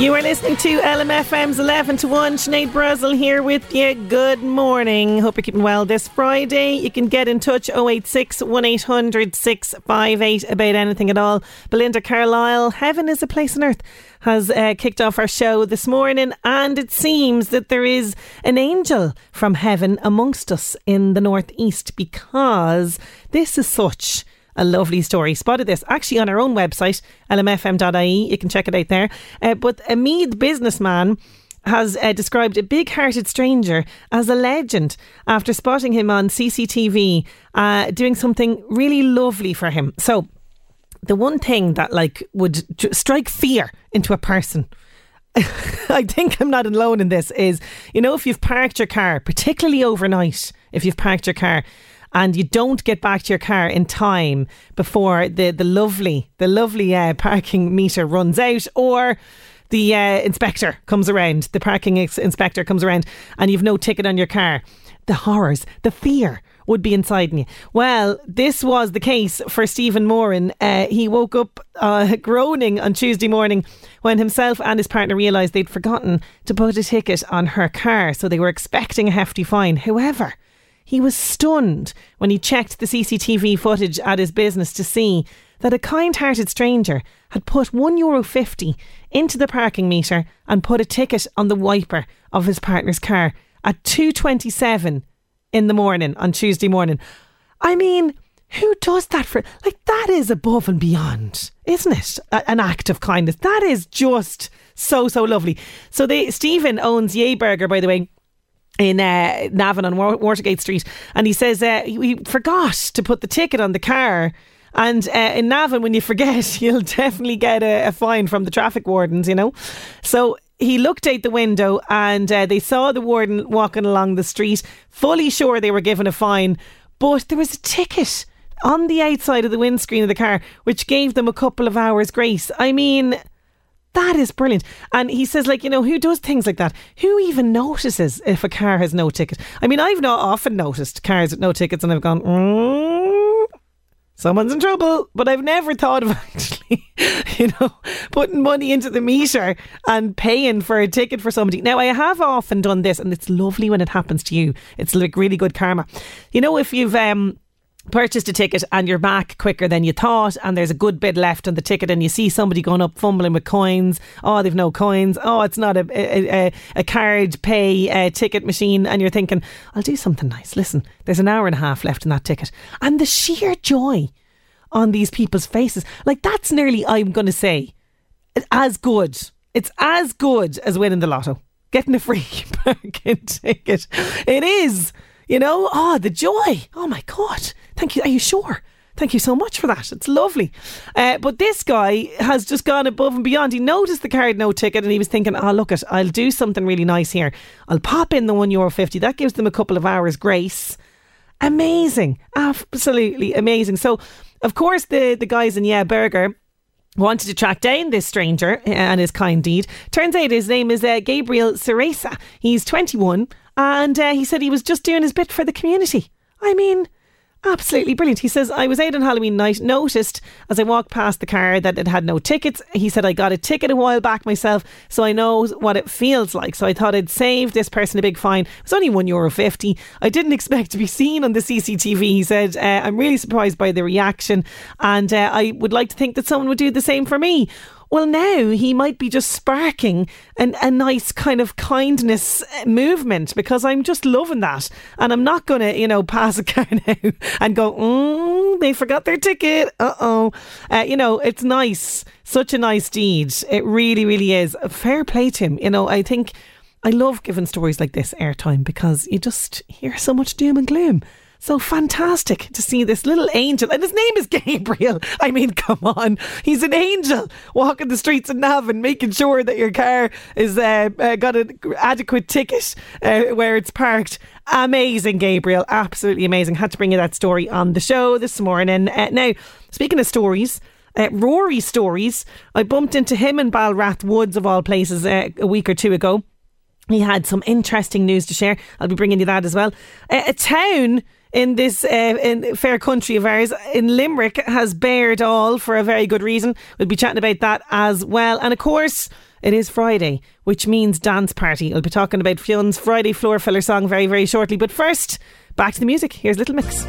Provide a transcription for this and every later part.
You are listening to LMFM's 11 to 1. Sinead Brazel here with you. Good morning. Hope you're keeping well this Friday. You can get in touch 086 1800 658 about anything at all. Belinda Carlisle, Heaven is a Place on Earth, has uh, kicked off our show this morning, and it seems that there is an angel from heaven amongst us in the northeast because this is such a lovely story. Spotted this actually on our own website, lmfm.ie. You can check it out there. Uh, but a Meath businessman has uh, described a big hearted stranger as a legend after spotting him on CCTV uh, doing something really lovely for him. So, the one thing that like would strike fear into a person I think I'm not alone in this is, you know, if you've parked your car, particularly overnight, if you've parked your car and you don't get back to your car in time before the, the lovely, the lovely uh, parking meter runs out or the uh, inspector comes around, the parking ex- inspector comes around and you've no ticket on your car. The horrors, the fear would be inside me. Well, this was the case for Stephen Moran. Uh, he woke up uh, groaning on Tuesday morning when himself and his partner realised they'd forgotten to put a ticket on her car, so they were expecting a hefty fine. However, he was stunned when he checked the CCTV footage at his business to see that a kind hearted stranger had put €1.50 into the parking meter and put a ticket on the wiper of his partner's car at 2.27 in the morning on Tuesday morning. I mean, who does that for? Like, that is above and beyond, isn't it? A, an act of kindness. That is just so, so lovely. So, they, Stephen owns Yay Burger, by the way in uh, Navan on Watergate Street, and he says uh, he forgot to put the ticket on the car. And uh, in Navan, when you forget, you'll definitely get a, a, fine from the traffic wardens, you know. So he looked out the window and uh, they saw the warden walking along the street, fully sure they were given a fine, but there was a ticket on the outside of the windscreen of the car, which gave them a couple of hours' grace. I mean, that is brilliant. And he says, like, you know, who does things like that? Who even notices if a car has no ticket? I mean, I've not often noticed cars with no tickets and I've gone, mm, someone's in trouble. But I've never thought of actually, you know, putting money into the meter and paying for a ticket for somebody. Now, I have often done this and it's lovely when it happens to you. It's like really good karma. You know, if you've, um, purchased a ticket and you're back quicker than you thought and there's a good bit left on the ticket and you see somebody going up fumbling with coins. Oh they've no coins. Oh it's not a a, a card pay a ticket machine. And you're thinking I'll do something nice. Listen there's an hour and a half left in that ticket. And the sheer joy on these people's faces like that's nearly I'm going to say as good. It's as good as winning the lotto. Getting a free parking ticket. It is you know, oh, the joy. Oh my God. Thank you. Are you sure? Thank you so much for that. It's lovely. Uh, but this guy has just gone above and beyond. He noticed the card no ticket and he was thinking, oh, look, it, I'll do something really nice here. I'll pop in the one euro fifty. That gives them a couple of hours grace. Amazing. Absolutely amazing. So, of course, the, the guys in Yeah Burger wanted to track down this stranger and his kind deed. Turns out his name is uh, Gabriel Ceresa. He's 21 and uh, he said he was just doing his bit for the community. I mean, Absolutely brilliant. He says, I was out on Halloween night, noticed as I walked past the car that it had no tickets. He said, I got a ticket a while back myself, so I know what it feels like. So I thought I'd save this person a big fine. It was only €1.50. I didn't expect to be seen on the CCTV. He said, uh, I'm really surprised by the reaction, and uh, I would like to think that someone would do the same for me. Well, now he might be just sparking an, a nice kind of kindness movement because I'm just loving that. And I'm not going to, you know, pass a car now and go, mm, they forgot their ticket. Uh-oh. Uh, you know, it's nice. Such a nice deed. It really, really is. Fair play to him. You know, I think I love giving stories like this airtime because you just hear so much doom and gloom. So fantastic to see this little angel, and his name is Gabriel. I mean, come on, he's an angel walking the streets of Navan, making sure that your car is uh, uh, got an adequate ticket uh, where it's parked. Amazing, Gabriel, absolutely amazing. Had to bring you that story on the show this morning. Uh, now, speaking of stories. Uh, Rory stories. I bumped into him in Balrath Woods, of all places, uh, a week or two ago. He had some interesting news to share. I'll be bringing you that as well. Uh, a town in this uh, in fair country of ours in Limerick has bared all for a very good reason. We'll be chatting about that as well. And of course, it is Friday, which means dance party. I'll be talking about Fionn's Friday floor filler song very, very shortly. But first, back to the music. Here's Little Mix.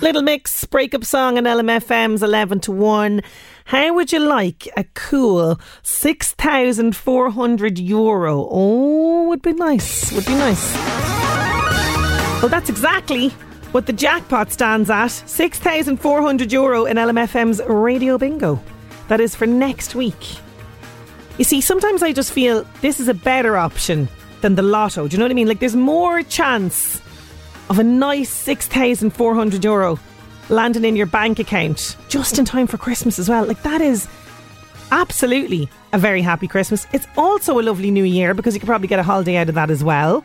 Little Mix breakup song on LMFM's 11 to 1. How would you like a cool 6,400 euro? Oh, would be nice. Would be nice. Well, that's exactly what the jackpot stands at 6,400 euro in LMFM's Radio Bingo. That is for next week. You see, sometimes I just feel this is a better option than the lotto. Do you know what I mean? Like, there's more chance of a nice 6,400 euro landing in your bank account just in time for Christmas as well. Like, that is absolutely a very happy Christmas. It's also a lovely new year because you could probably get a holiday out of that as well.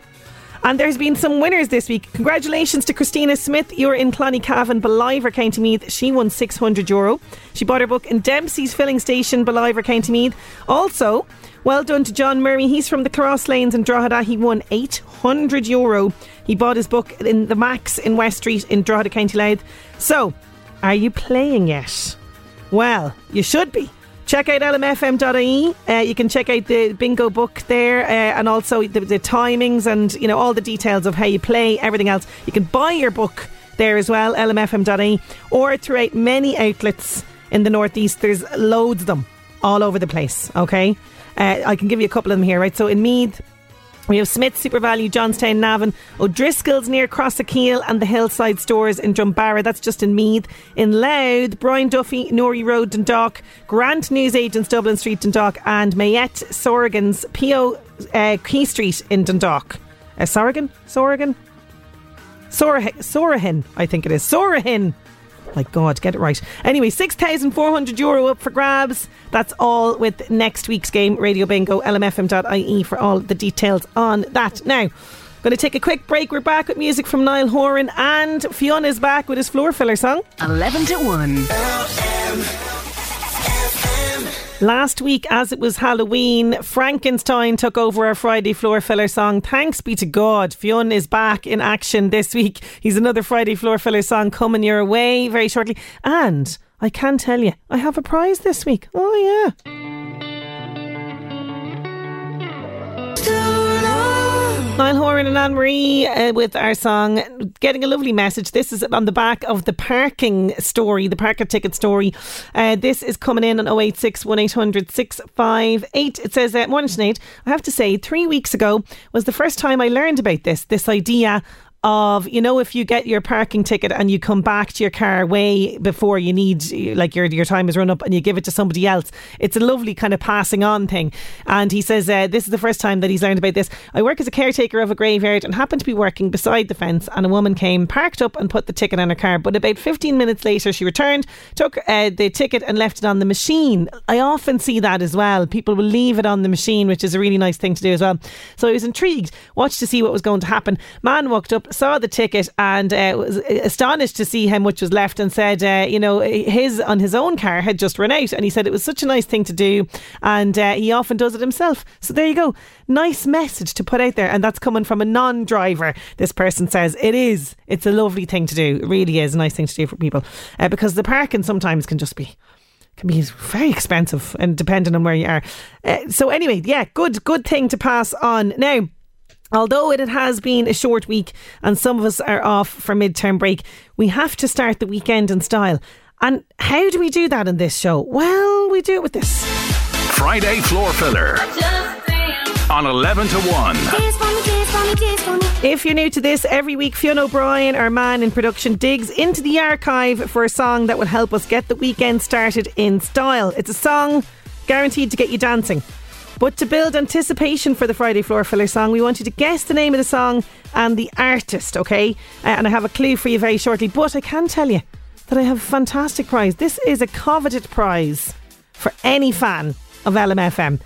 And there's been some winners this week. Congratulations to Christina Smith. You're in Clonycavan, Ballivor, County Meath. She won 600 euro. She bought her book in Dempsey's Filling Station, Ballivor, County Meath. Also, well done to John Murray. He's from the Cross Lanes in Drogheda. He won 800 euro. He bought his book in the Max in West Street in Drogheda, County Louth. So, are you playing yet? Well, you should be Check out lmfm.ie. Uh, you can check out the bingo book there uh, and also the, the timings and you know all the details of how you play, everything else. You can buy your book there as well, lmfm.ie, or throughout many outlets in the northeast. There's loads of them all over the place. Okay, uh, I can give you a couple of them here. Right, so in Meath, we have Smith, SuperValu, Johnstown, Navan, O'Driscoll's near Cross Crossakeel, and the Hillside stores in Drumbarra. That's just in Meath. In Louth, Brian Duffy, Newry Road, Dundalk, Grant News Agents, Dublin Street, Dundalk, and Mayette Sorgan's P.O. Uh, Quay Street in Dundalk. Uh, Sorgan? Sorgan? Sorahin, I think it is. Sorahin my God, get it right. Anyway, 6,400 euro up for grabs. That's all with next week's game, Radio Bingo, lmfm.ie for all the details on that. Now, Going to take a quick break. We're back with music from Niall Horan and Fionn's back with his floor filler song. 11 to 1. Last week, as it was Halloween, Frankenstein took over our Friday floor filler song. Thanks be to God. Fionn is back in action this week. He's another Friday floor filler song coming your way very shortly. And I can tell you, I have a prize this week. Oh, yeah. Niall Horan and Anne Marie uh, with our song, getting a lovely message. This is on the back of the parking story, the parking ticket story. Uh, this is coming in on 086 1800 658. It says, uh, Morning Sinead, I have to say, three weeks ago was the first time I learned about this, this idea of, you know, if you get your parking ticket and you come back to your car way before you need, like your, your time is run up and you give it to somebody else. It's a lovely kind of passing on thing. And he says uh, this is the first time that he's learned about this. I work as a caretaker of a graveyard and happened to be working beside the fence and a woman came, parked up and put the ticket on her car. But about 15 minutes later, she returned, took uh, the ticket and left it on the machine. I often see that as well. People will leave it on the machine, which is a really nice thing to do as well. So I was intrigued, watched to see what was going to happen. Man walked up, saw the ticket, and uh, was astonished to see how much was left, and said, uh, you know, his on his own car had just run out, and he said it was such a nice thing to do, and uh, he often does it himself. So there you go, nice message to put out there, and that's coming from a non-driver. This person says it is. It's a lovely thing to do. It really is a nice thing to do for people uh, because the parking sometimes can just be can be very expensive and depending on where you are. Uh, so anyway, yeah, good good thing to pass on. Now, Although it has been a short week and some of us are off for midterm break, we have to start the weekend in style. And how do we do that in this show? Well, we do it with this Friday floor filler on 11 to 1. If you're new to this, every week Fionn O'Brien, our man in production, digs into the archive for a song that will help us get the weekend started in style. It's a song guaranteed to get you dancing. But to build anticipation for the Friday Floor Filler song, we want you to guess the name of the song and the artist, okay? Uh, and I have a clue for you very shortly. But I can tell you that I have a fantastic prize. This is a coveted prize for any fan of LMFM.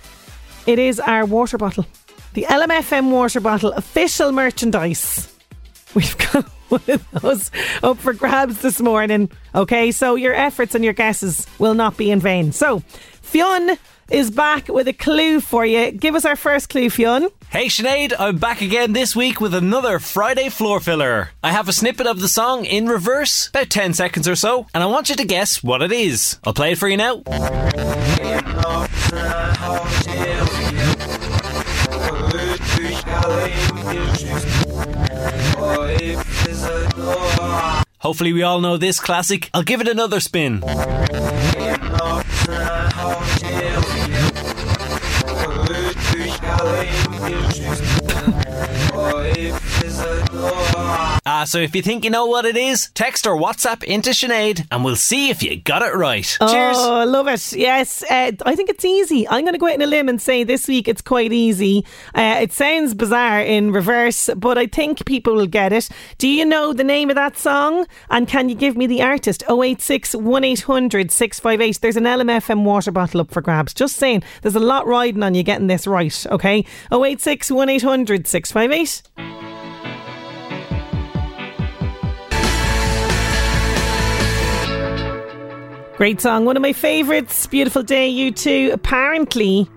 It is our water bottle the LMFM water bottle official merchandise. We've got one of those up for grabs this morning. Okay, so your efforts and your guesses will not be in vain. So, Fionn is back with a clue for you. Give us our first clue, Fionn. Hey Sinead, I'm back again this week with another Friday floor filler. I have a snippet of the song in reverse, about 10 seconds or so, and I want you to guess what it is. I'll play it for you now. Hopefully, we all know this classic. I'll give it another spin. violate Ah, so if you think you know what it is, text or WhatsApp into Sinead and we'll see if you got it right. Cheers. Oh, I love it. Yes, uh, I think it's easy. I'm going to go out on a limb and say this week it's quite easy. Uh, it sounds bizarre in reverse, but I think people will get it. Do you know the name of that song? And can you give me the artist? 086 1800 658. There's an LMFM water bottle up for grabs. Just saying, there's a lot riding on you getting this right, okay? 086 1800 658. Great song. One of my favourites. Beautiful Day, U2. Apparently,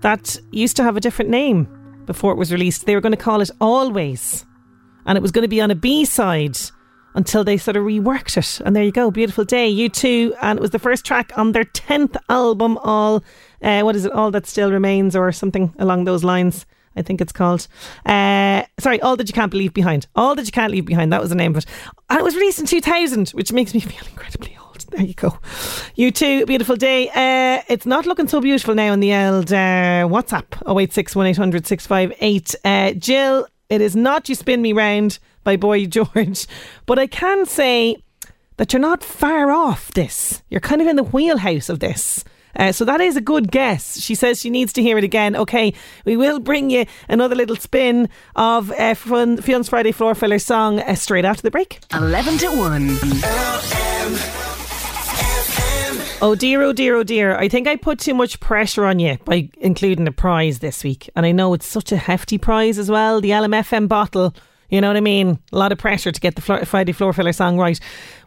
that used to have a different name before it was released. They were going to call it Always. And it was going to be on a B side until they sort of reworked it. And there you go. Beautiful Day, U2. And it was the first track on their 10th album, All. Uh, what is it? All That Still Remains, or something along those lines. I think it's called. Uh, sorry, All That You Can't Leave Behind. All That You Can't Leave Behind. That was the name of it. And it was released in 2000, which makes me feel incredibly old. There you go. U2, beautiful day. Uh, it's not looking so beautiful now in the old uh, WhatsApp 086 1800 658. Uh, Jill, it is not You Spin Me Round by Boy George, but I can say that you're not far off this. You're kind of in the wheelhouse of this. Uh, so that is a good guess. She says she needs to hear it again. Okay, we will bring you another little spin of uh, Fionn's Friday Floor Filler song uh, straight after the break. 11 to 1. Oh dear, oh dear, oh dear. I think I put too much pressure on you by including a prize this week. And I know it's such a hefty prize as well. The LMFM bottle. You know what I mean? A lot of pressure to get the Friday Floor Filler song right.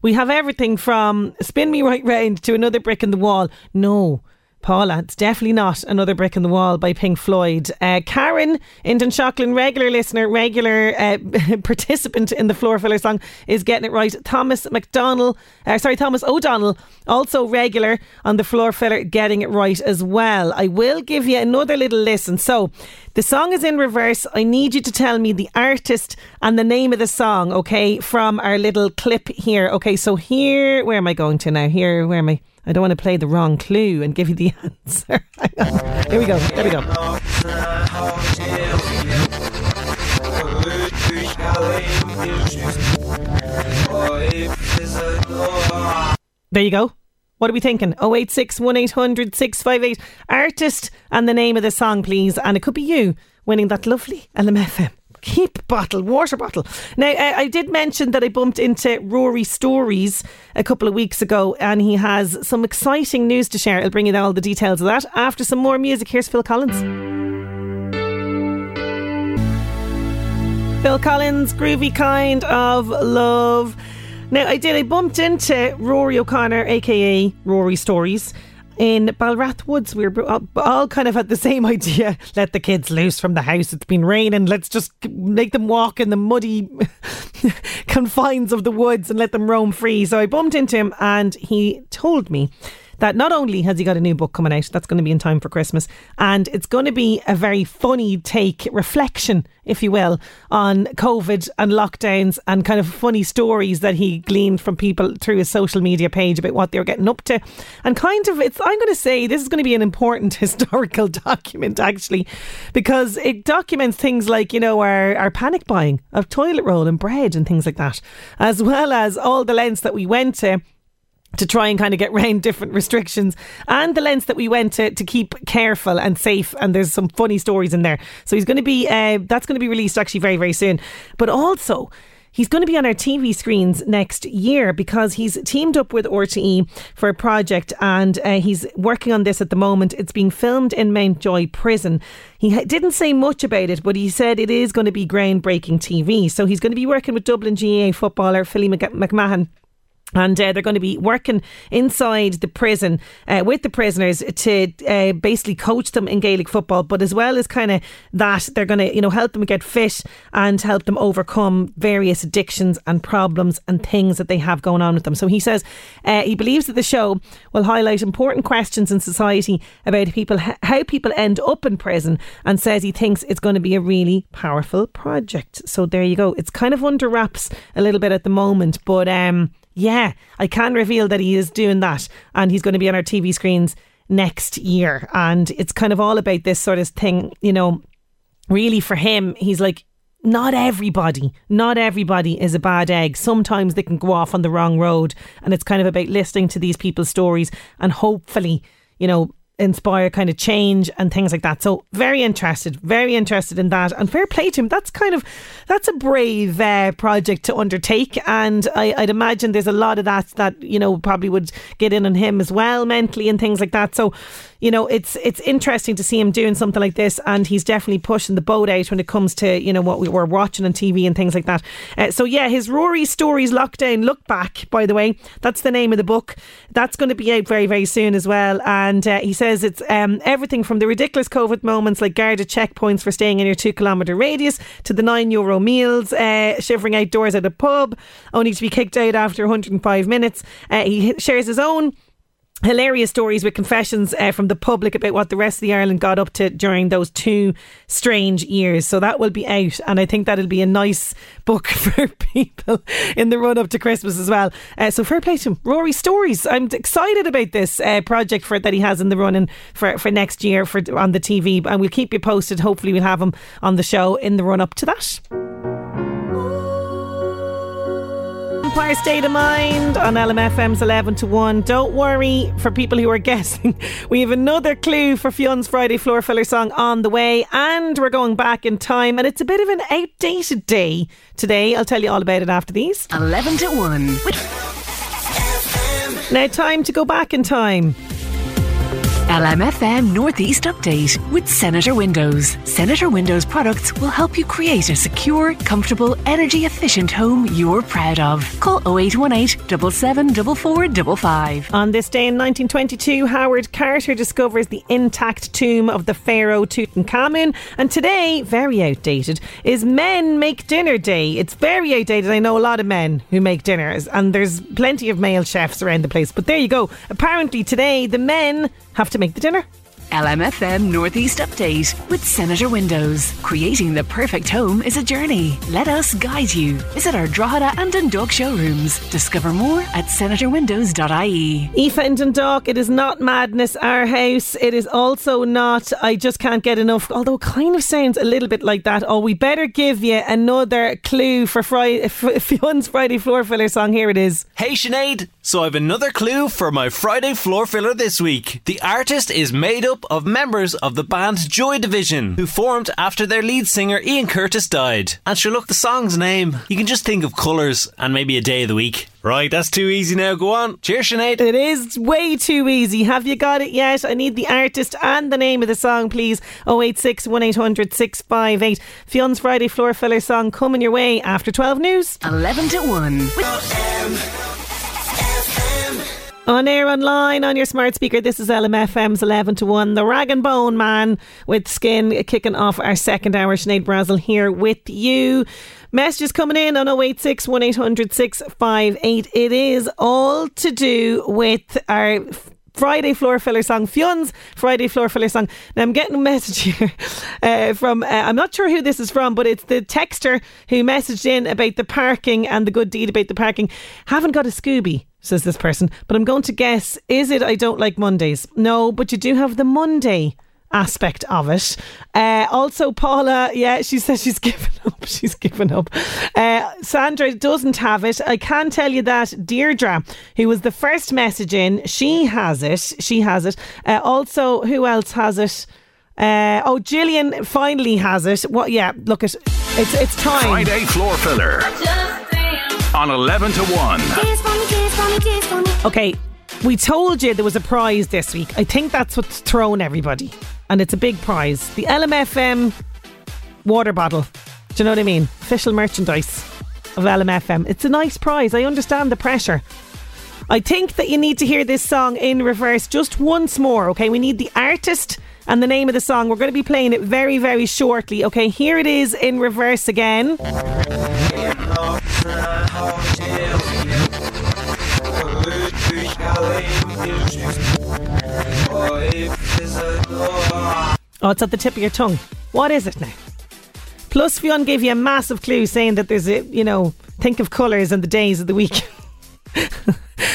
We have everything from Spin Me Right Round to Another Brick in the Wall. No, Paula, it's definitely not Another Brick in the Wall by Pink Floyd. Uh, Karen, in Dunshaughlin, regular listener, regular uh, participant in the Floor Filler song, is getting it right. Thomas McDonald, uh, sorry, Thomas O'Donnell, also regular on the Floor Filler, getting it right as well. I will give you another little listen. So, the song is in reverse. I need you to tell me the artist and the name of the song, okay, from our little clip here. Okay, so here, where am I going to now? Here, where am I? I don't want to play the wrong clue and give you the answer. Here we go. There we go. There you go. What are we thinking? 086 1800 658. Artist and the name of the song, please. And it could be you winning that lovely LMFM. Keep bottle, water bottle. Now, I did mention that I bumped into Rory Stories a couple of weeks ago, and he has some exciting news to share. I'll bring you all the details of that after some more music. Here's Phil Collins. Phil Collins, groovy kind of love. Now, I did, I bumped into Rory O'Connor, aka Rory Stories, in Balrath Woods. We were uh, all kind of had the same idea let the kids loose from the house. It's been raining. Let's just make them walk in the muddy confines of the woods and let them roam free. So I bumped into him and he told me that not only has he got a new book coming out, that's going to be in time for Christmas, and it's going to be a very funny take, reflection, if you will, on COVID and lockdowns and kind of funny stories that he gleaned from people through his social media page about what they were getting up to. And kind of, it's, I'm going to say this is going to be an important historical document, actually, because it documents things like, you know, our, our panic buying of toilet roll and bread and things like that, as well as all the lengths that we went to to try and kind of get around different restrictions and the lengths that we went to to keep careful and safe and there's some funny stories in there so he's going to be uh, that's going to be released actually very very soon but also He's going to be on our TV screens next year because he's teamed up with RTE for a project and uh, he's working on this at the moment. It's being filmed in Mountjoy Prison. He didn't say much about it, but he said it is going to be groundbreaking TV. So he's going to be working with Dublin GAA footballer Philly McMahon and uh, they're going to be working inside the prison uh, with the prisoners to uh, basically coach them in Gaelic football, but as well as kind of that, they're going to you know help them get fit and help them overcome various addictions and problems and things that they have going on with them. So he says uh, he believes that the show will highlight important questions in society about people how people end up in prison, and says he thinks it's going to be a really powerful project. So there you go. It's kind of under wraps a little bit at the moment, but um yeah, I can reveal that he is doing that and he's going to be on our TV screens next year. And it's kind of all about this sort of thing, you know, really for him, he's like, not everybody, not everybody is a bad egg. Sometimes they can go off on the wrong road. And it's kind of about listening to these people's stories and hopefully, you know, inspire kind of change and things like that. So very interested, very interested in that. And fair play to him. That's kind of that's a brave uh, project to undertake, and I, would imagine there's a lot of that that you know probably would get in on him as well mentally and things like that. So you know, it's it's interesting to see him doing something like this, and he's definitely pushing the boat out when it comes to you know what we were watching on TV and things like that. Uh, so yeah, his Rory Stories Lockdown Look Back, by the way, that's the name of the book. That's going to be out very very soon as well. And uh, he says it's um, everything from the ridiculous COVID moments like guarded checkpoints for staying in your two kilometre radius to the nine euro meals, uh, shivering outdoors at a pub, only to be kicked out after 105 minutes. Uh, he shares his own hilarious stories with confessions uh, from the public about what the rest of the Ireland got up to during those two strange years. So that will be out, and I think that'll be a nice book for people in the run up to Christmas as well. Uh, so fair play to him. Rory Stories. I'm excited about this uh, project for that he has in the running for for next year for on the TV, and we'll keep you posted. Hopefully, we'll have him on the show in the run up to that. Empire State of Mind on LMFM's 11 to 1. Don't worry for people who are guessing. We have another clue for Fionn's Friday floor filler song on the way, and we're going back in time, and it's a bit of an outdated day today. I'll tell you all about it after these. 11 to 1. Now, time to go back in time. LMFM Northeast Update with Senator Windows. Senator Windows products will help you create a secure, comfortable, energy efficient home you're proud of. Call 0818 774455. On this day in 1922, Howard Carter discovers the intact tomb of the pharaoh Tutankhamun. And today, very outdated, is Men Make Dinner Day. It's very outdated. I know a lot of men who make dinners, and there's plenty of male chefs around the place. But there you go. Apparently, today, the men have to make the dinner. LMFM Northeast Update with Senator Windows. Creating the perfect home is a journey. Let us guide you. Visit our Drogheda and Dundalk showrooms. Discover more at senatorwindows.ie. Aoife and Dundalk, it is not madness, our house. It is also not, I just can't get enough, although it kind of sounds a little bit like that. Oh, we better give you another clue for Friday, Fionn's Friday floor filler song. Here it is. Hey Sinead, so I've another clue for my Friday floor filler this week. The artist is made up of members of the band Joy Division, who formed after their lead singer Ian Curtis died. And sure, look, the song's name, you can just think of colours and maybe a day of the week. Right, that's too easy now. Go on. Cheers, Sinead. It is way too easy. Have you got it yet? I need the artist and the name of the song, please. 086 1800 658. Fionn's Friday floor filler song coming your way after 12 news. 11 to 1. On air, online, on your smart speaker, this is LMFM's 11 to 1. The Rag and Bone Man with Skin kicking off our second hour. Sinead Brazel here with you. Messages coming in on 086 1800 658. It is all to do with our Friday floor filler song, Fionn's Friday floor filler song. Now I'm getting a message here uh, from, uh, I'm not sure who this is from, but it's the texter who messaged in about the parking and the good deed about the parking. Haven't got a Scooby, says this person, but I'm going to guess, is it I don't like Mondays? No, but you do have the Monday aspect of it. Uh, also, Paula, yeah, she says she's given up. She's given up. Uh, Sandra doesn't have it. I can tell you that Deirdre, who was the first message in, she has it. She has it. Uh, also, who else has it? Uh, oh, Gillian finally has it. What? Yeah, look at it's it's time. Friday floor filler on 11 to 1. Okay, we told you there was a prize this week. I think that's what's thrown everybody, and it's a big prize. The LMFM water bottle. Do you know what I mean? Official merchandise of LMFM. It's a nice prize. I understand the pressure. I think that you need to hear this song in reverse just once more, okay? We need the artist and the name of the song. We're going to be playing it very, very shortly, okay? Here it is in reverse again. Oh, it's at the tip of your tongue. What is it now? Plus, Fionn gave you a massive clue saying that there's a, you know, think of colours and the days of the week.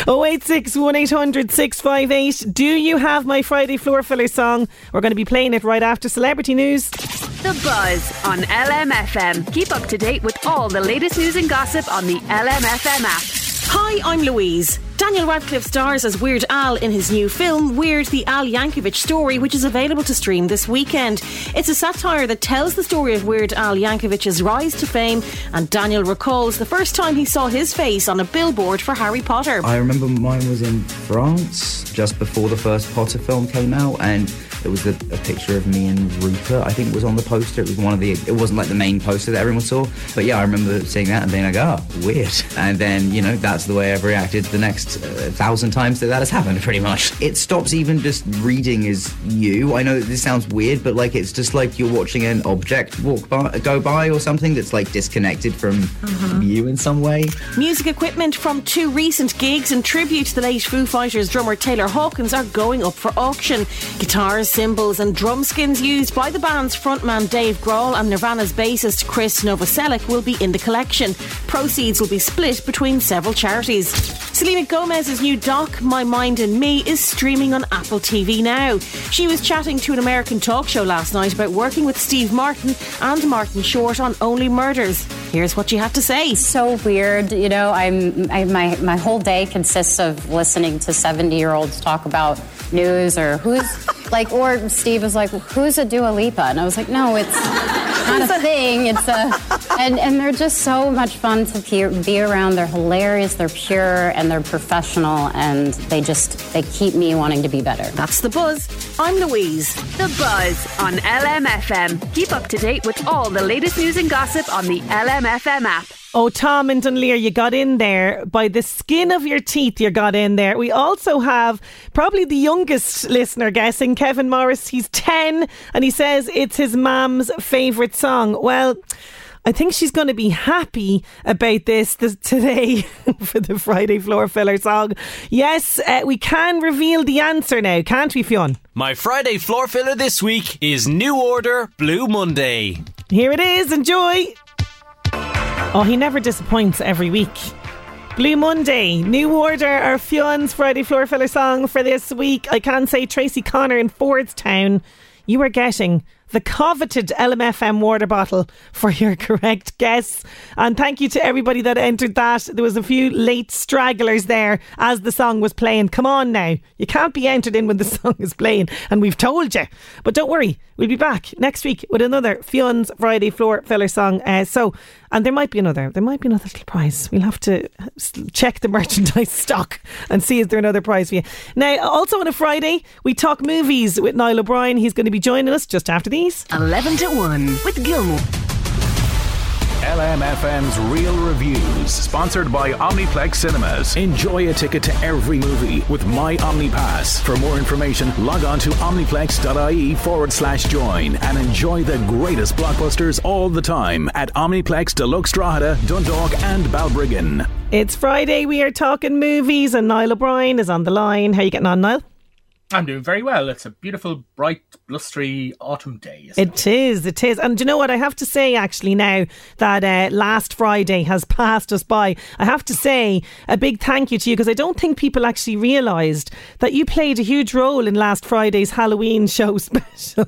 086 1800 658. Do you have my Friday floor filler song? We're going to be playing it right after celebrity news. The Buzz on LMFM. Keep up to date with all the latest news and gossip on the LMFM app. Hi, I'm Louise. Daniel Radcliffe stars as Weird Al in his new film, Weird the Al Yankovic Story, which is available to stream this weekend. It's a satire that tells the story of Weird Al Yankovic's rise to fame, and Daniel recalls the first time he saw his face on a billboard for Harry Potter. I remember mine was in France just before the first Potter film came out, and there was a, a picture of me and Rupert. I think it was on the poster. It was one of the. It wasn't like the main poster that everyone saw, but yeah, I remember seeing that and being like, "Oh, weird." And then you know that's the way I've reacted the next uh, thousand times that that has happened. Pretty much, it stops even just reading as you. I know this sounds weird, but like it's just like you're watching an object walk by, go by, or something that's like disconnected from Uh-huh. you in some way. Music equipment from two recent gigs and tribute to the late Foo Fighters drummer Taylor Hawkins are going up for auction. Guitars, cymbals, and drum skins used by the band's frontman Dave Grohl and Nirvana's bassist Chris Novoselic will be in the collection. Proceeds will be split between several charities. Selena Gomez's new doc, My Mind and Me, is streaming on Apple TV now. She was chatting to an American talk show last night about working with Steve Martin and Martin Short on Only Murders. Here's what you have to say. so weird. You know, I'm I, my my whole day consists of listening to 70 year olds talk about news or who's like, or Steve was like, who's a Dua Lipa? And I was like, no, it's not a thing. It's a, and and they're just so much fun to be, be around. They're hilarious. They're pure and they're professional, and they just they keep me wanting to be better. That's the buzz. I'm Louise. The Buzz on LMFM. Keep up to date with all the latest news and gossip on the LMFM app. Oh, Tom and Dunleer, you got in there by the skin of your teeth. You got in there. We also have probably the youngest listener guessing, Kevin Morris. He's ten, and he says it's his mum's favourite song. Well. I think she's going to be happy about this, this today for the Friday floor filler song. Yes, uh, we can reveal the answer now, can't we, Fionn? My Friday floor filler this week is New Order Blue Monday. Here it is. Enjoy. Oh, he never disappoints every week. Blue Monday, New Order, our Fionn's Friday floor filler song for this week. I can say Tracy Connor in Fordstown. You are getting the coveted LMFM water bottle for your correct guess. And thank you to everybody that entered that. There was a few late stragglers there as the song was playing. Come on now. You can't be entered in when the song is playing. And we've told you. But don't worry. We'll be back next week with another Fionn's Friday floor filler song. Uh, so, and there might be another. There might be another little prize. We'll have to check the merchandise stock and see is there another prize for you. Now, also on a Friday, we talk movies with Niall O'Brien. He's going to be joining us just after these. 11 to 1 with Gilmore. LMFM's Real Reviews, sponsored by Omniplex Cinemas. Enjoy a ticket to every movie with My OmniPass. For more information, log on to omniplex.ie forward slash join and enjoy the greatest blockbusters all the time at Omniplex Deluxe Drogheda, Dundalk, and Balbriggan. It's Friday. We are talking movies, and Niall O'Brien is on the line. How are you getting on, Niall? I'm doing very well. It's a beautiful, bright, blustery autumn day. It is, it is. And do you know what? I have to say, actually, now that uh, last Friday has passed us by, I have to say a big thank you to you because I don't think people actually realised that you played a huge role in last Friday's Halloween show special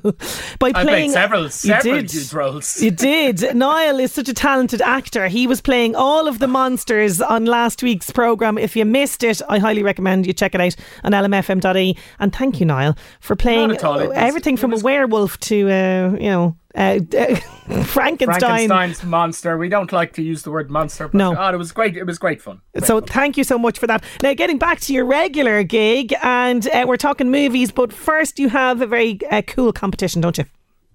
by I playing several, several did, huge roles. you did. Niall is such a talented actor. He was playing all of the monsters on last week's programme. If you missed it, I highly recommend you check it out on lmfm.e. And and thank you, Niall, for playing everything from a werewolf to, uh, you know, uh, Frankenstein. Frankenstein's monster. We don't like to use the word monster, but no. God, it was great. It was great fun. Great so fun. thank you so much for that. Now, getting back to your regular gig, and uh, we're talking movies, but first you have a very uh, cool competition, don't you?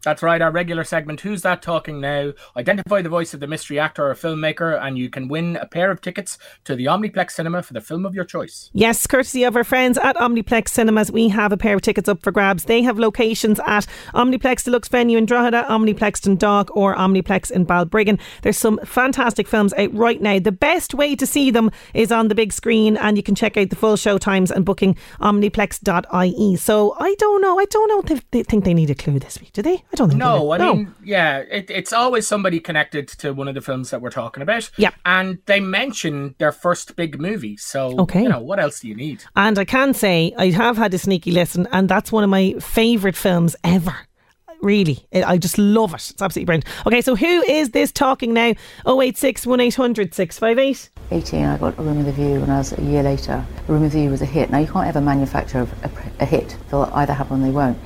That's right, our regular segment, Who's That Talking Now? Identify the voice of the mystery actor or filmmaker, and you can win a pair of tickets to the Omniplex Cinema for the film of your choice. Yes, courtesy of our friends at Omniplex Cinemas, we have a pair of tickets up for grabs. They have locations at Omniplex Deluxe Venue in Drogheda, Omniplex Dundalk, or Omniplex in Balbriggan. There's some fantastic films out right now. The best way to see them is on the big screen, and you can check out the full show times and booking omniplex.ie. So I don't know. I don't know if they think they need a clue this week, do they? Don't think. No, I no. mean, yeah, it, it's always somebody connected to one of the films that we're talking about. Yeah, and they mention their first big movie. So, okay, you know, what else do you need? And I can say I have had a sneaky listen, and that's one of my favourite films ever really. I just love it. It's absolutely brilliant. Okay, so who is this talking now? 086 1800 658. 18, I got A Room with a View when I was a year later. A Room with a View was a hit. Now, you can't ever manufacture a, a hit. They'll either happen or they won't.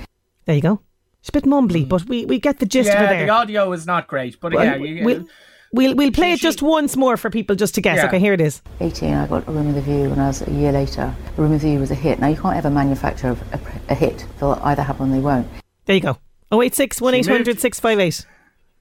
There you go. It's a bit mumbly, hmm. but we, we get the gist yeah, of it there. the audio is not great, but well, yeah, you, we'll, we'll, we'll play it just once more for people just to guess. Yeah. Okay, here it is. 18, I got A Room with a View and I was a year later. A Room with a View was a hit. Now, you can't ever manufacture a, a hit. They'll either happen or they won't. There you go. 086 1800 658.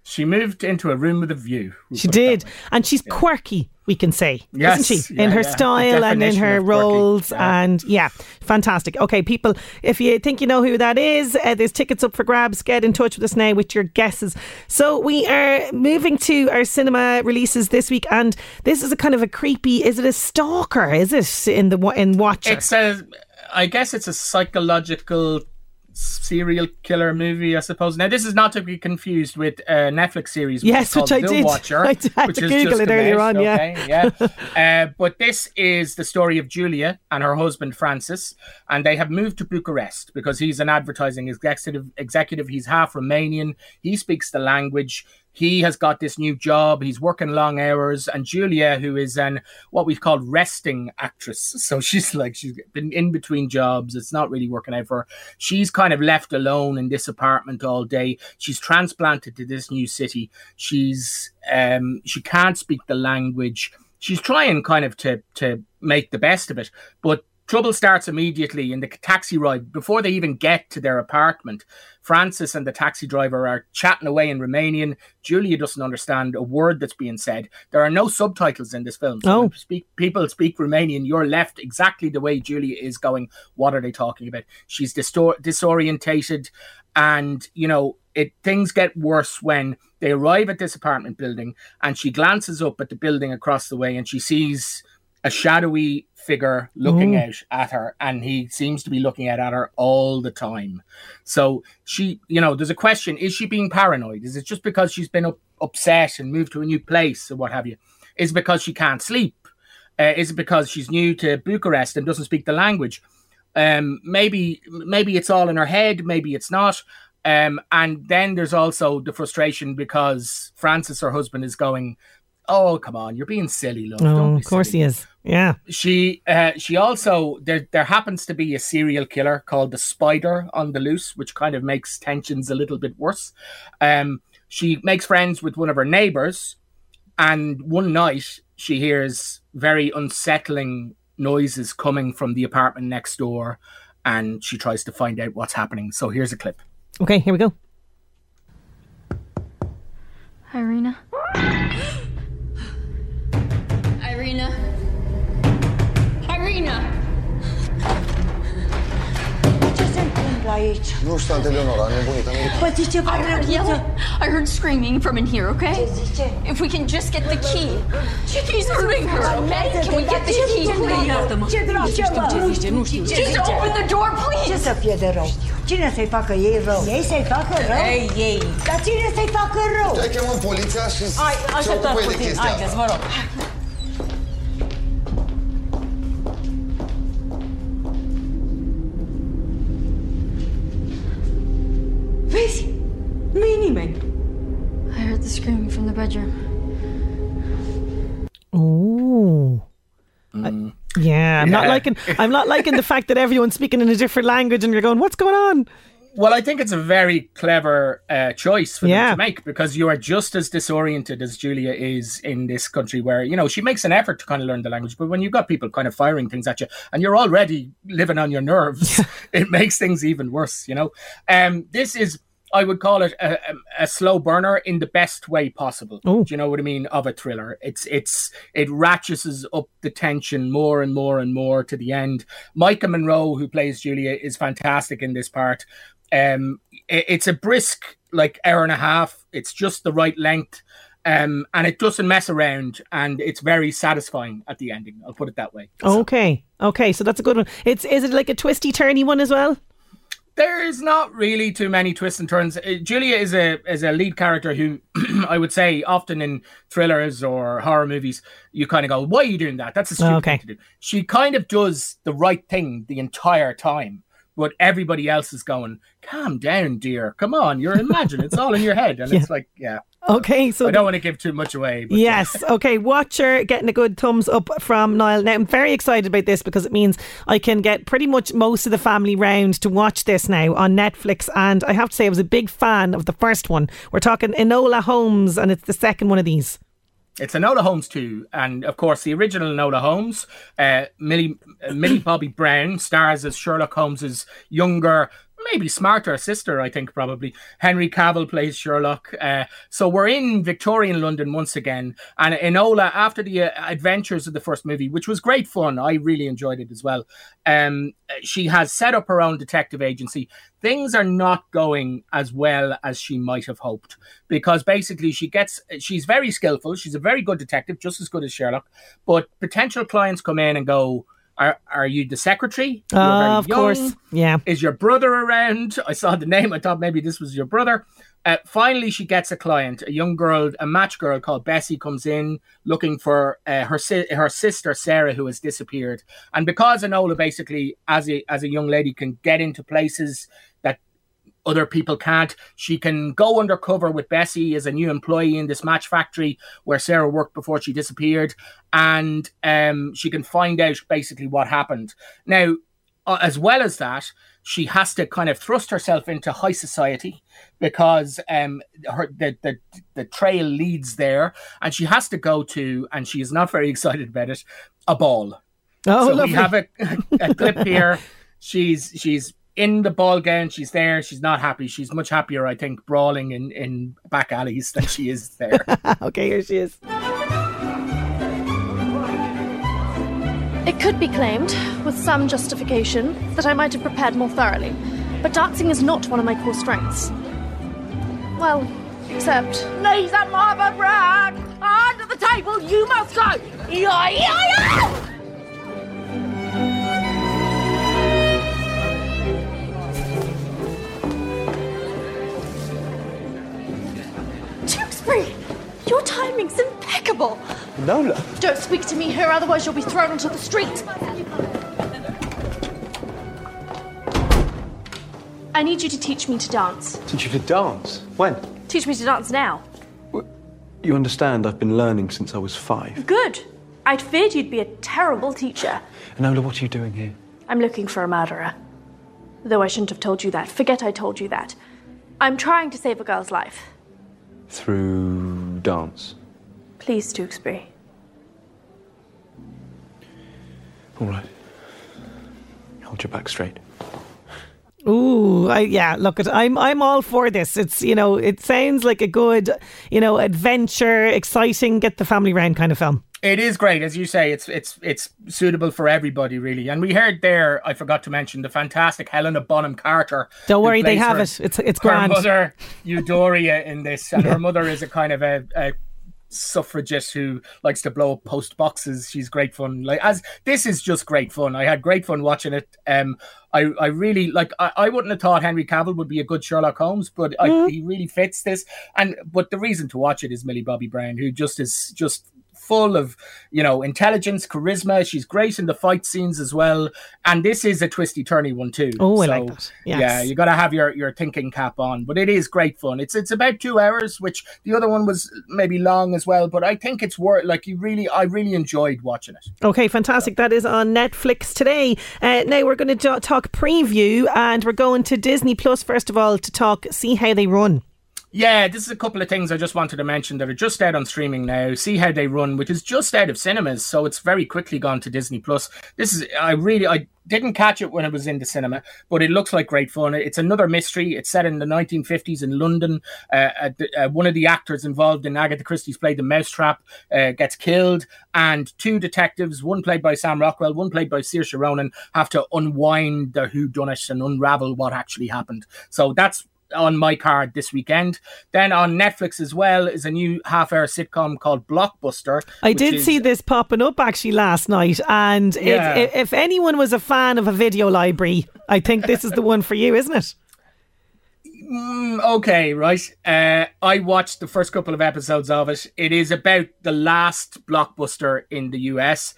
She moved into a room with a view. She did. And she's yeah. quirky we can say, yes, isn't she? Yeah, in her yeah. style and in her roles, yeah. and yeah, fantastic. Okay, people, if you think you know who that is, uh, there's tickets up for grabs. Get in touch with us now with your guesses. So we are moving to our cinema releases this week, and this is a kind of a creepy. Is it a stalker? Is it in the in Watcher? It's a. I guess it's a psychological serial killer movie, I suppose. Now, this is not to be confused with a Netflix series. Yes, which I did. Watcher, I had to Google it earlier on. Okay, yeah, yeah. uh, but this is the story of Julia and her husband Francis, and they have moved to Bucharest because he's an advertising executive. Executive. He's half Romanian. He speaks the language he has got this new job. He's working long hours, and Julia, who is an what we've called resting actress, so she's like she's been in between jobs. It's not really working out for her. She's kind of left alone in this apartment all day. She's transplanted to this new city. She's um, she can't speak the language. She's trying kind of to to make the best of it, but trouble starts immediately in the taxi ride before they even get to their apartment. Francis and the taxi driver are chatting away in Romanian. Julia doesn't understand a word that's being said. There are no subtitles in this film. So oh. speak, people speak Romanian. You're left exactly the way Julia is going. What are they talking about? She's distor- disorientated. And, you know, it things get worse when they arrive at this apartment building and she glances up at the building across the way and she sees a shadowy figure looking Mm. out at her and he seems to be looking out at her all the time. So she you know there's a question is she being paranoid? Is it just because she's been up, upset and moved to a new place or what have you? Is it because she can't sleep? Uh, is it because she's new to bucharest and doesn't speak the language? Um maybe maybe it's all in her head maybe it's not. Um and then there's also the frustration because francis her husband is going oh come on you're being silly love Don't Oh, of course silly." he is. Yeah. she uh, she also there there happens to be a serial killer called the spider on the loose which kind of makes tensions a little bit worse um she makes friends with one of her neighbors and one night she hears very unsettling noises coming from the apartment next door and she tries to find out what's happening so here's a clip Okay, here we go. Irina. Irina. Aici? Nu știu, Tante Leonora, am nebunit, am nebunit. Păi zice că I heard yelling. I heard screaming from in here, okay? Ce zice? If we can just get the key. He's hurting her, okay? Can we get the key, please? Ce dracu, ce mă? Nu știu, nu știu. Just open the door, please. Ce să fie de rău? Cine să-i facă ei rău? Ei să-i facă rău? Ei, ei. Dar cine să-i facă rău? Hai, chemăm poliția și Hai, se așteptați ocupă ei de puțin. chestia Haideți, asta. vă rog. Bedroom. Oh. I- yeah, I'm not liking. I'm not liking the fact that everyone's speaking in a different language, and you're going, "What's going on?" Well, I think it's a very clever uh, choice for Yeah. them to make because you are just as disoriented as Julia is in this country, where you know she makes an effort to kind of learn the language, but when you've got people kind of firing things at you and you're already living on your nerves, it makes things even worse. You know, um, this is. I would call it a, a, a slow burner in the best way possible. Oh. Do you know what I mean? Of a thriller, it's it's it ratchets up the tension more and more and more to the end. Maika Monroe, who plays Julia, is fantastic in this part. Um, i- it's a brisk like hour and a half. It's just the right length, um, and it doesn't mess around, and it's very satisfying at the ending. I'll put it that way. Okay, okay, so that's a good one. It's is it like a twisty turny one as well? There's not really too many twists and turns. Uh, Julia is a is a lead character who I would say often in thrillers or horror movies you kind of go, "Why are you doing that? That's a stupid Okay. thing to do." She kind of does the right thing the entire time, but everybody else is going, "Calm down, dear. Come on, you're imagine it's all in your head," and it's like, yeah. Okay, so I don't want to give too much away. But Yes. Okay. Watcher getting a good thumbs up from Niall. Now I'm very excited about this because it means I can get pretty much most of the family round to watch this now on Netflix. And I have to say, I was a big fan of the first one. We're talking Enola Holmes, and it's the second one of these. It's Enola Holmes 2, and of course the original Enola Holmes, uh, Millie uh, Millie Bobby Brown stars as Sherlock Holmes's younger, maybe smarter sister. I think probably Henry Cavill plays Sherlock. Uh, so we're in Victorian London once again, and Enola, after the uh, adventures of the first movie, which was great fun, I really enjoyed it as well. Um, she has set up her own detective agency. Things are not going as well as she might have hoped because basically she gets she's very skillful. She's a very good detective, just as good as Sherlock. But potential clients come in and go, "Are are you the secretary? Very of course. Yeah. Is your brother around? I saw the name. I thought maybe this was your brother. Uh, finally, she gets a client, a young girl, a match girl called Bessie, comes in looking for uh, her si- her sister Sarah, who has disappeared. And because Enola basically, as a as a young lady, can get into places that other people can't. She can go undercover with Bessie as a new employee in this match factory where Sarah worked before she disappeared, and um, she can find out basically what happened. Now, uh, as well as that, she has to kind of thrust herself into high society because um, her the, the the trail leads there, and she has to go to, and she is not very excited about it, a ball. Oh, so lovely. we have a, a clip here. She's she's in the ball gown. She's there. She's not happy. She's much happier, I think, brawling in in back alleys than she is there. okay, here she is. It could be claimed, with some justification, that I might have prepared more thoroughly, but dancing is not one of my core strengths. Well, except. Lisa Marva Bragg! Under the table, you must go! Yeah, yeah, yeah! Your timing's impeccable! Nola. Don't speak to me here, otherwise you'll be thrown onto the street. I need you to teach me to dance. Teach you to dance? When? Teach me to dance now. You understand, I've been learning since I was five. Good. I'd feared you'd be a terrible teacher. Nola, what are you doing here? I'm looking for a murderer. Though I shouldn't have told you that. Forget I told you that. I'm trying to save a girl's life. Through dance. Please, Tewkesbury. All right. Hold your back straight. Ooh, I, yeah. Look, at I'm I'm all for this. It's you know, it sounds like a good, you know, adventure, exciting, get the family round kind of film. It is great, as you say. It's it's it's suitable for everybody, really. And we heard there, I forgot to mention the fantastic Helena Bonham Carter. Don't worry, they have her- it. It's it's Her grand. mother, Eudoria, in this, and Yeah. her mother is a kind of a, a suffragette who likes to blow up post boxes. She's great fun. Like as this is just great fun. I had great fun watching it. Um, I I really like. I, I wouldn't have thought Henry Cavill would be a good Sherlock Holmes, but I, Mm-hmm. he really fits this. And but the reason to watch it is Millie Bobby Brown, who just is just full of you know intelligence charisma she's great in the fight scenes as well and this is a twisty turny one too Oh, I like that. Yes. yeah you got to have your your thinking cap on but it is great fun it's it's about two hours which the other one was maybe long as well but i think it's worth like you really i really enjoyed watching it Okay, fantastic. That is on Netflix today. Uh, now we're going to talk preview, and we're going to Disney Plus first of all to talk see how they run. Yeah, this is a couple of things I just wanted to mention that are just out on streaming now. See how they run, which is just out of cinemas, so it's very quickly gone to Disney Plus. This is I really I didn't catch it when it was in the cinema, but it looks like great fun. It's another mystery. It's set in the 1950s in London. Uh, uh, uh, one of the actors involved in Agatha Christie's play The Mousetrap uh, gets killed, and two detectives, one played by Sam Rockwell, one played by Saoirse Ronan, have to unwind the whodunit and unravel what actually happened. So that's on my card this weekend. Then on Netflix as well is a new half-hour sitcom called Blockbuster. I did is- see this popping up actually last night, and Yeah. if, if anyone was a fan of a video library, I think this is the one for you, isn't it? Mm, okay, right. Uh, I watched the first couple of episodes of it. It is about the last blockbuster in the US.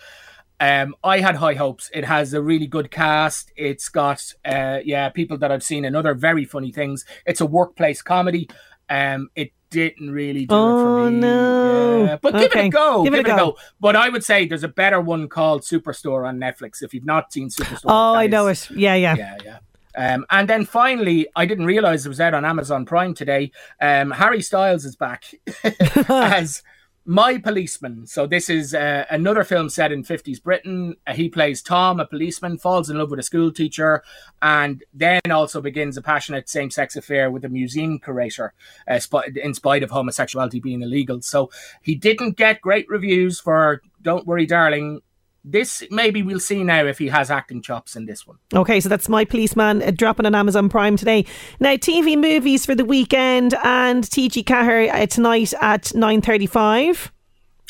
Um, I had high hopes. It has a really good cast. It's got, uh, yeah, people that I've seen in other very funny things. It's a workplace comedy. Um, it didn't really do it Oh, for me. no. Yeah, but give it a go. Give it a go. But I would say there's a better one called Superstore on Netflix. If you've not seen Superstore, Oh, I know is- it. Yeah, yeah. yeah, yeah. Um, and then finally, I didn't realize it was out on Amazon Prime today. Um, Harry Styles is back as my policeman. So this is uh, another film set in 50s Britain. Uh, he plays Tom, a policeman, falls in love with a school teacher, and then also begins a passionate same-sex affair with a museum curator, uh, sp- in spite of homosexuality being illegal. So he didn't get great reviews for "Don't Worry, Darling." This maybe we'll see now if he has acting chops in this one. Okay, so that's My Policeman uh, dropping on Amazon Prime today. Now, TV movies for the weekend and TG4 uh, tonight at 9.35.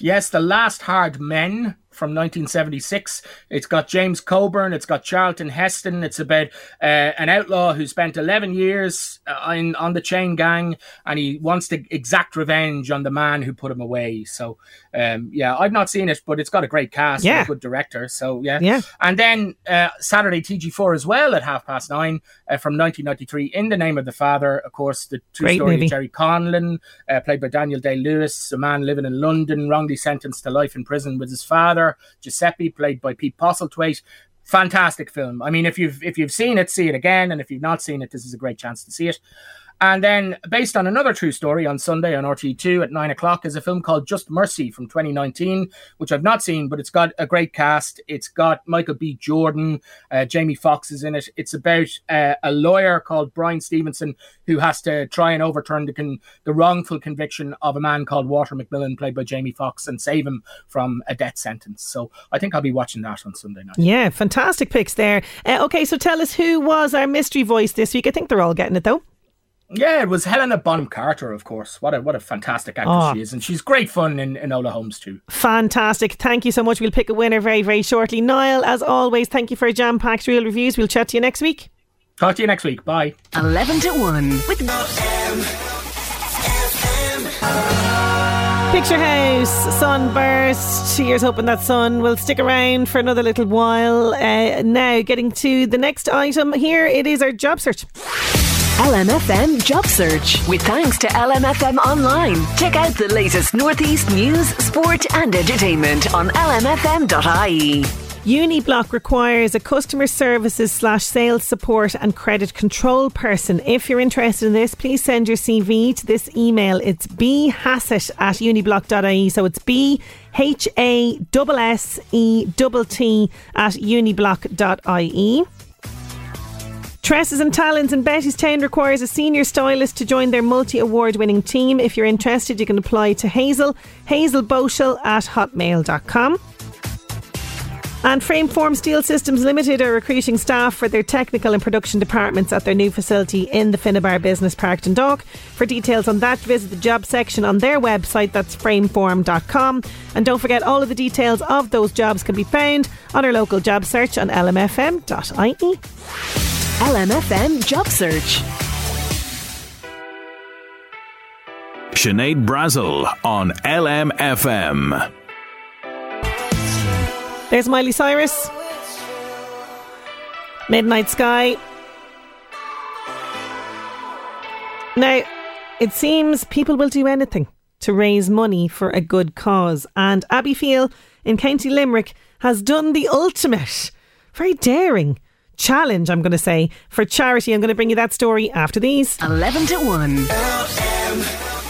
Yes, The Last Hard Men from 1976. It's got James Coburn, it's got Charlton Heston. It's about uh, an outlaw who spent 11 years uh, in, on the chain gang and he wants to exact revenge on the man who put him away. So, um, yeah, I've not seen it, but it's got a great cast and Yeah. a good director. So, yeah. Yeah. And then uh, Saturday TG4 as well at half past nine uh, from 1993. In the Name of the Father, of course, the true Great story movie. of Gerry Conlon, uh, played by Daniel Day Lewis, a man living in London, wrongly sentenced to life in prison with his father, Giuseppe, played by Pete Postlethwaite. Fantastic film. I mean, if you've if you've seen it, see it again, and if you've not seen it, this is a great chance to see it. And then, based on another true story on Sunday on RTÉ2 at nine o'clock, is a film called Just Mercy from 2019, which I've not seen, but it's got a great cast. It's got Michael B. Jordan, uh, Jamie Foxx is in it. It's about uh, a lawyer called Bryan Stevenson who has to try and overturn the, con- the wrongful conviction of a man called Walter McMillian, played by Jamie Foxx, and save him from a death sentence. So I think I'll be watching that on Sunday night. Yeah, fantastic picks there. Uh, okay, so tell us who was our mystery voice this week. I think they're all getting it though. Yeah, it was Helena Bonham Carter, of course. What a what a fantastic actress Oh. she is, and she's great fun in Enola Holmes too. Fantastic. Thank you so much. We'll pick a winner very, very shortly. Niall, as always, thank you for a jam packed real reviews. We'll chat to you next week. Talk to you next week. Bye. 11 to 1 with Picture House, Sunburst. Here's hoping that sun will stick around for another little while. Uh, now, getting to the next item here, it is our job search. LMFM Job Search with thanks to LMFM Online. Check out the latest Northeast news, sport, and entertainment on lmfm.ie. Uniblock requires a customer services slash sales support and credit control person. If you're interested in this, please send your CV to this email. It's bhassett at uniblock.ie. So it's B H A S S E T T at uniblock.ie. Tresses and Talents in Bettystown requires a senior stylist to join their multi award winning team. If you're interested, you can apply to Hazel, hazelboschel at hotmail.com. And Frameform Steel Systems Limited are recruiting staff for their technical and production departments at their new facility in the Finnabair Business Park Dundalk. For details on that, visit the job section on their website, that's frameform.com. And don't forget, all of the details of those jobs can be found on our local job search on lmfm.ie. LMFM Job Search. Sinead Brazel on LMFM. There's Miley Cyrus. Midnight Sky. Now, it seems people will do anything to raise money for a good cause. And Abbeyfeale in County Limerick has done the ultimate, very daring challenge, I'm going to say, for charity. I'm going to bring you that story after these. 11 to 1.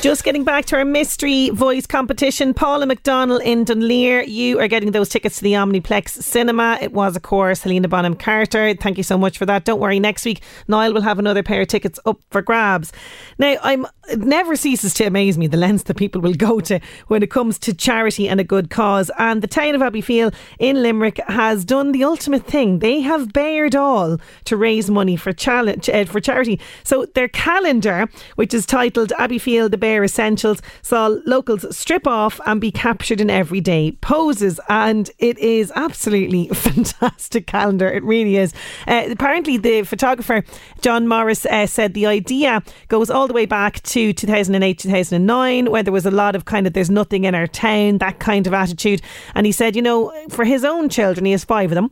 Just getting back to our mystery voice competition. Paula McDonnell in Dunleer, you are getting those tickets to the Omniplex Cinema. It was, of course, Helena Bonham Carter. Thank you so much for that. Don't worry, next week, Niall will have another pair of tickets up for grabs. Now, I'm it never ceases to amaze me the lengths that people will go to when it comes to charity and a good cause. And the town of Abbeyfeale in Limerick has done the ultimate thing. They have bared all to raise money for uh, for charity. So their calendar, which is titled Abbeyfeale the Bare Essentials, saw locals strip off and be captured in everyday poses, and it is absolutely fantastic calendar. It really is. Uh, apparently, the photographer John Morris uh, said the idea goes all the way back to 2008, 2009, where there was a lot of kind of there's nothing in our town, that kind of attitude. And he said, you know, for his own children, he has five of them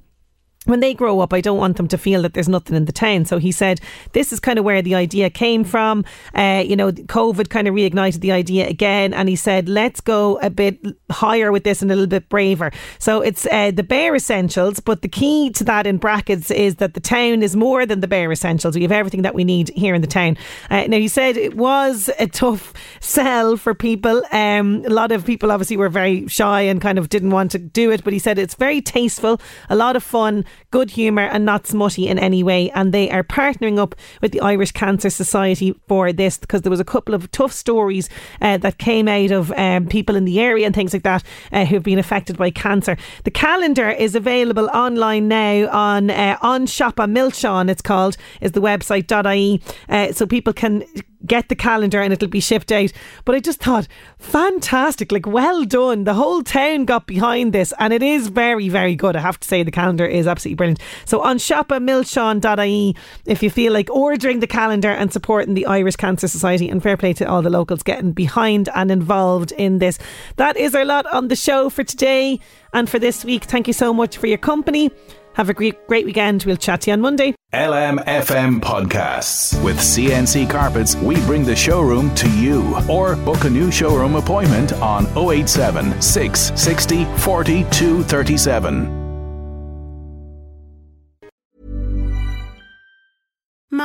when they grow up, I don't want them to feel that there's nothing in the town. So he said, this is kind of where the idea came from. Uh, you know, COVID kind of reignited the idea again. And he said, let's go a bit higher with this and a little bit braver. So it's uh, the bare essentials, but the key to that in brackets is that the town is more than the bare essentials. We have everything that we need here in the town. Uh, now, he said it was a tough sell for people. Um, a lot of people obviously were very shy and kind of didn't want to do it, but he said it's very tasteful, a lot of fun good humour and not smutty in any way. And they are partnering up with the Irish Cancer Society for this because there was a couple of tough stories uh, that came out of um, people in the area and things like that uh, who've been affected by cancer. The calendar is available online now on uh, on Shoppa Milchon, it's called, is the website.ie. Uh, so people can get the calendar and it'll be shipped out. But I just thought, fantastic, like well done. The whole town got behind this and it is very, very good. I have to say the calendar is absolutely brilliant. So on shoppamilchon.ie, if you feel like ordering the calendar and supporting the Irish Cancer Society and fair play to all the locals getting behind and involved in this. That is our lot on the show for today and for this week. Thank you so much for your company. Have a great, great weekend. We'll chat to you on Monday. LMFM Podcasts. With CNC Carpets, we bring the showroom to you. Or book a new showroom appointment on 087 660 4237.